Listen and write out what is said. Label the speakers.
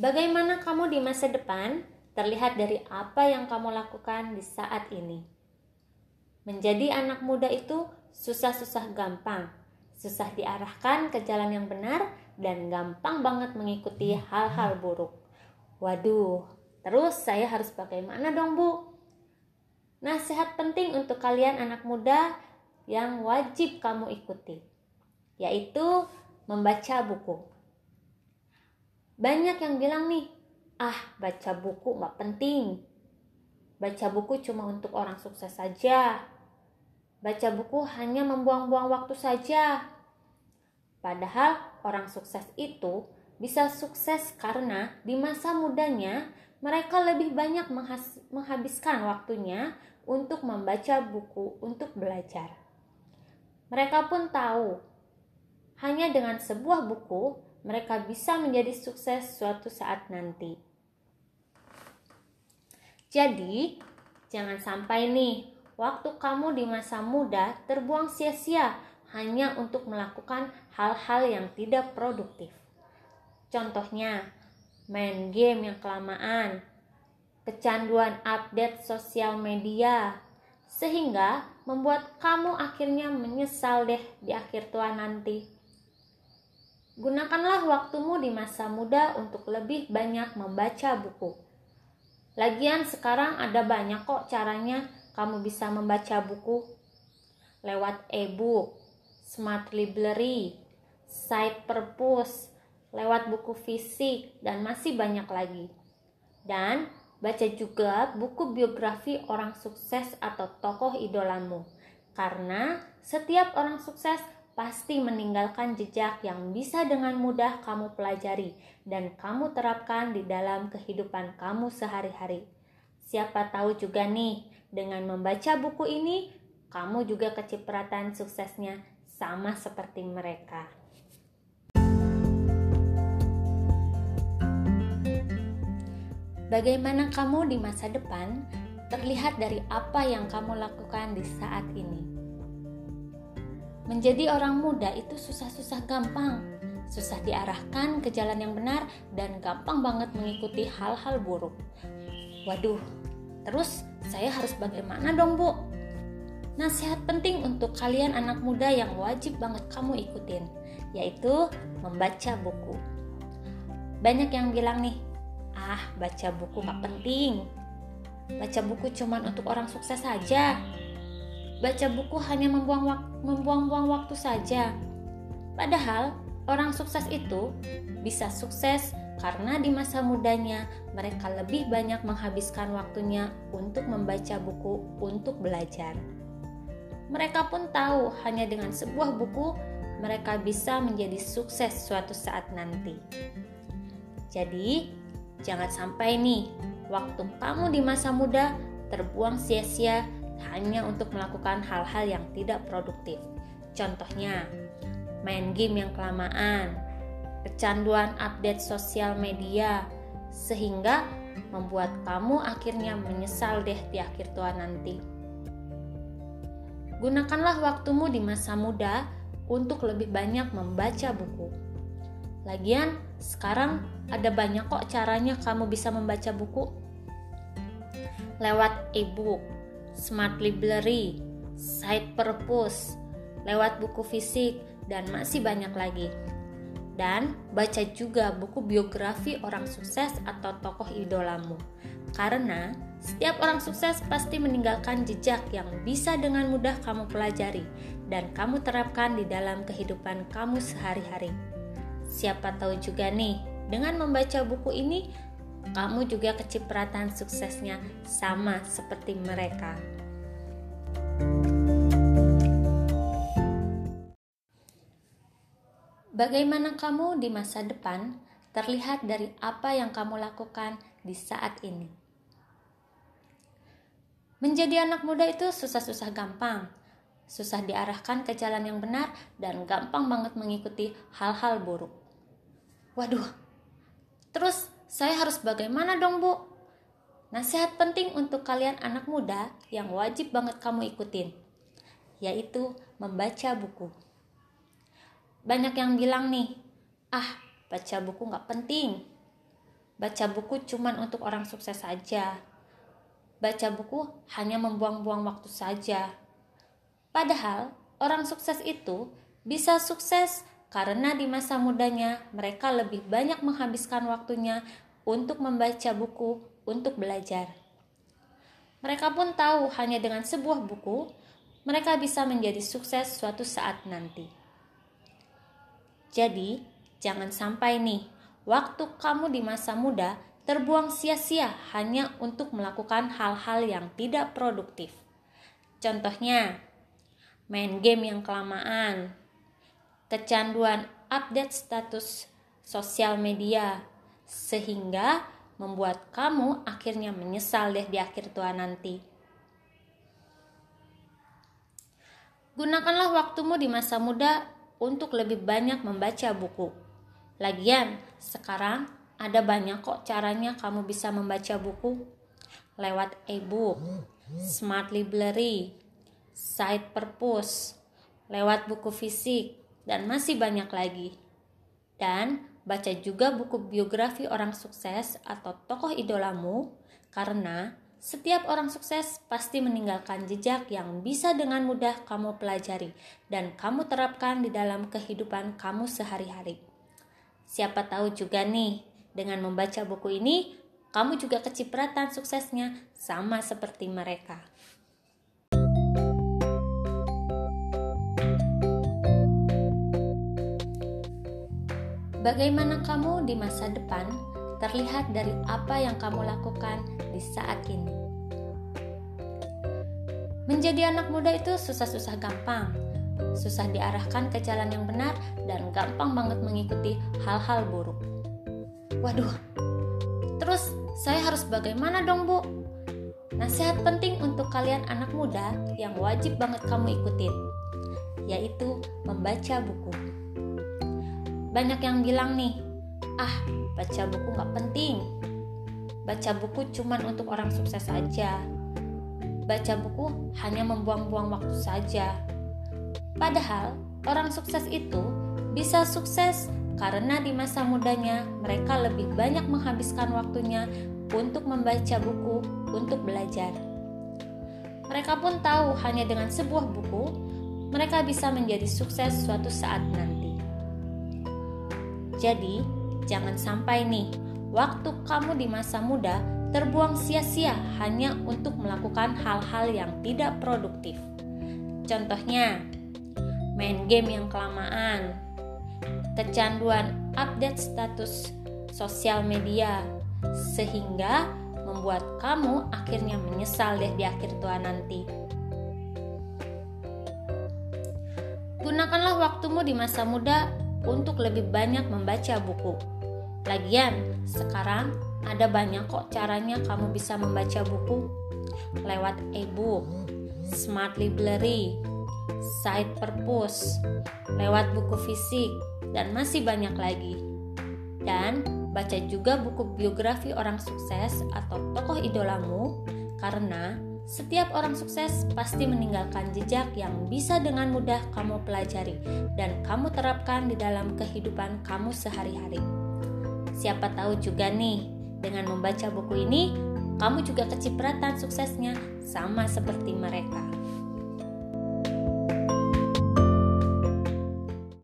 Speaker 1: Bagaimana kamu di masa depan terlihat dari apa yang kamu lakukan di saat ini. Menjadi anak muda itu susah-susah gampang, susah diarahkan ke jalan yang benar, dan gampang banget mengikuti hal-hal buruk. Waduh, terus saya harus bagaimana dong, Bu? Nasihat penting untuk kalian anak muda yang wajib kamu ikuti, yaitu membaca buku. Banyak yang bilang nih, ah baca buku nggak penting. Baca buku cuma untuk orang sukses saja. Baca buku hanya membuang-buang waktu saja. Padahal orang sukses itu bisa sukses karena di masa mudanya mereka lebih banyak menghabiskan waktunya untuk membaca buku untuk belajar. Mereka pun tahu hanya dengan sebuah buku mereka bisa menjadi sukses suatu saat nanti. Jadi, jangan sampai nih waktu kamu di masa muda terbuang sia-sia hanya untuk melakukan hal-hal yang tidak produktif. Contohnya, main game yang kelamaan, kecanduan update sosial media, sehingga membuat kamu akhirnya menyesal deh di akhir tua nanti. Gunakanlah waktumu di masa muda untuk lebih banyak membaca buku. Lagian sekarang ada banyak kok caranya kamu bisa membaca buku. Lewat e-book, smart library, site perpus, lewat buku fisik, dan masih banyak lagi. Dan baca juga buku biografi orang sukses atau tokoh idolamu. Karena setiap orang sukses pasti meninggalkan jejak yang bisa dengan mudah kamu pelajari dan kamu terapkan di dalam kehidupan kamu sehari-hari. Siapa tahu juga nih, dengan membaca buku ini, kamu juga kecipratan suksesnya sama seperti mereka. Bagaimana kamu di masa depan terlihat dari apa yang kamu lakukan di saat ini. Menjadi orang muda itu susah-susah gampang, susah diarahkan ke jalan yang benar, dan gampang banget mengikuti hal-hal buruk. Waduh, terus saya harus bagaimana dong, Bu? Nasihat penting untuk kalian anak muda yang wajib banget kamu ikutin, yaitu membaca buku. Banyak yang bilang nih, ah baca buku gak penting. Baca buku cuma untuk orang sukses saja baca buku hanya membuang-buang waktu saja. Padahal orang sukses itu bisa sukses karena di masa mudanya mereka lebih banyak menghabiskan waktunya untuk membaca buku untuk belajar. Mereka pun tahu hanya dengan sebuah buku mereka bisa menjadi sukses suatu saat nanti. Jadi, jangan sampai nih waktu kamu di masa muda terbuang sia-sia hanya untuk melakukan hal-hal yang tidak produktif. Contohnya, main game yang kelamaan, kecanduan update sosial media, sehingga membuat kamu akhirnya menyesal deh di akhir tua nanti. Gunakanlah waktumu di masa muda untuk lebih banyak membaca buku. Lagian, sekarang ada banyak kok caranya kamu bisa membaca buku. Lewat e-book, smart library, site purpose, lewat buku fisik, dan masih banyak lagi. Dan baca juga buku biografi orang sukses atau tokoh idolamu. Karena setiap orang sukses pasti meninggalkan jejak yang bisa dengan mudah kamu pelajari dan kamu terapkan di dalam kehidupan kamu sehari-hari. Siapa tahu juga nih, dengan membaca buku ini kamu juga kecipratan suksesnya sama seperti mereka. Bagaimana kamu di masa depan terlihat dari apa yang kamu lakukan di saat ini. Menjadi anak muda itu susah-susah gampang, susah diarahkan ke jalan yang benar, dan gampang banget mengikuti hal-hal buruk. Waduh, terus saya harus bagaimana dong, Bu? Nasihat penting untuk kalian anak muda yang wajib banget kamu ikutin, yaitu membaca buku. Banyak yang bilang nih, ah baca buku gak penting. baca buku cuman untuk orang sukses saja. Baca buku hanya membuang-buang waktu saja. Padahal, orang sukses itu bisa sukses karena di masa mudanya mereka lebih banyak menghabiskan waktunya untuk membaca buku untuk belajar. Mereka pun tahu hanya dengan sebuah buku mereka bisa menjadi sukses suatu saat nanti. Jadi, jangan sampai nih waktu kamu di masa muda terbuang sia-sia hanya untuk melakukan hal-hal yang tidak produktif. Contohnya, main game yang kelamaan, kecanduan update status sosial media, sehingga membuat kamu akhirnya menyesal deh di akhir tua nanti. Gunakanlah waktumu di masa muda untuk lebih banyak membaca buku. Lagian, sekarang ada banyak kok caranya kamu bisa membaca buku lewat e-book, smart library, site purpose, lewat buku fisik, dan masih banyak lagi. Dan baca juga buku biografi orang sukses atau tokoh idolamu karena setiap orang sukses pasti meninggalkan jejak yang bisa dengan mudah kamu pelajari dan kamu terapkan di dalam kehidupan kamu sehari-hari. Siapa tahu juga nih, dengan membaca buku ini, kamu juga kecipratan suksesnya sama seperti mereka. Bagaimana kamu di masa depan terlihat dari apa yang kamu lakukan di saat ini. Menjadi anak muda itu susah-susah gampang, susah diarahkan ke jalan yang benar, dan gampang banget mengikuti hal-hal buruk. Waduh, terus saya harus bagaimana dong, Bu? Nasihat penting untuk kalian anak muda yang wajib banget kamu ikutin, yaitu membaca buku. Banyak yang bilang nih, ah baca buku nggak penting. Baca buku cuman untuk orang sukses saja baca buku hanya membuang-buang waktu saja. Padahal orang sukses itu bisa sukses karena di masa mudanya mereka lebih banyak menghabiskan waktunya untuk membaca buku untuk belajar. Mereka pun tahu hanya dengan sebuah buku mereka bisa menjadi sukses suatu saat nanti jadi Jangan sampai nih, waktu kamu di masa muda terbuang sia-sia hanya untuk melakukan hal-hal yang tidak produktif. Contohnya, main game yang kelamaan, kecanduan update status sosial media, sehingga membuat kamu akhirnya menyesal deh di akhir tua nanti. Gunakanlah waktumu di masa muda untuk lebih banyak membaca buku Lagian, sekarang ada banyak kok caranya kamu bisa membaca buku lewat e-book, smart library, site purpose, lewat buku fisik, dan masih banyak lagi. Dan baca juga buku biografi orang sukses atau tokoh idolamu karena setiap orang sukses pasti meninggalkan jejak yang bisa dengan mudah kamu pelajari dan kamu terapkan di dalam kehidupan kamu sehari-hari. Siapa tahu juga nih, dengan membaca buku ini, kamu juga kecipratan suksesnya sama seperti mereka.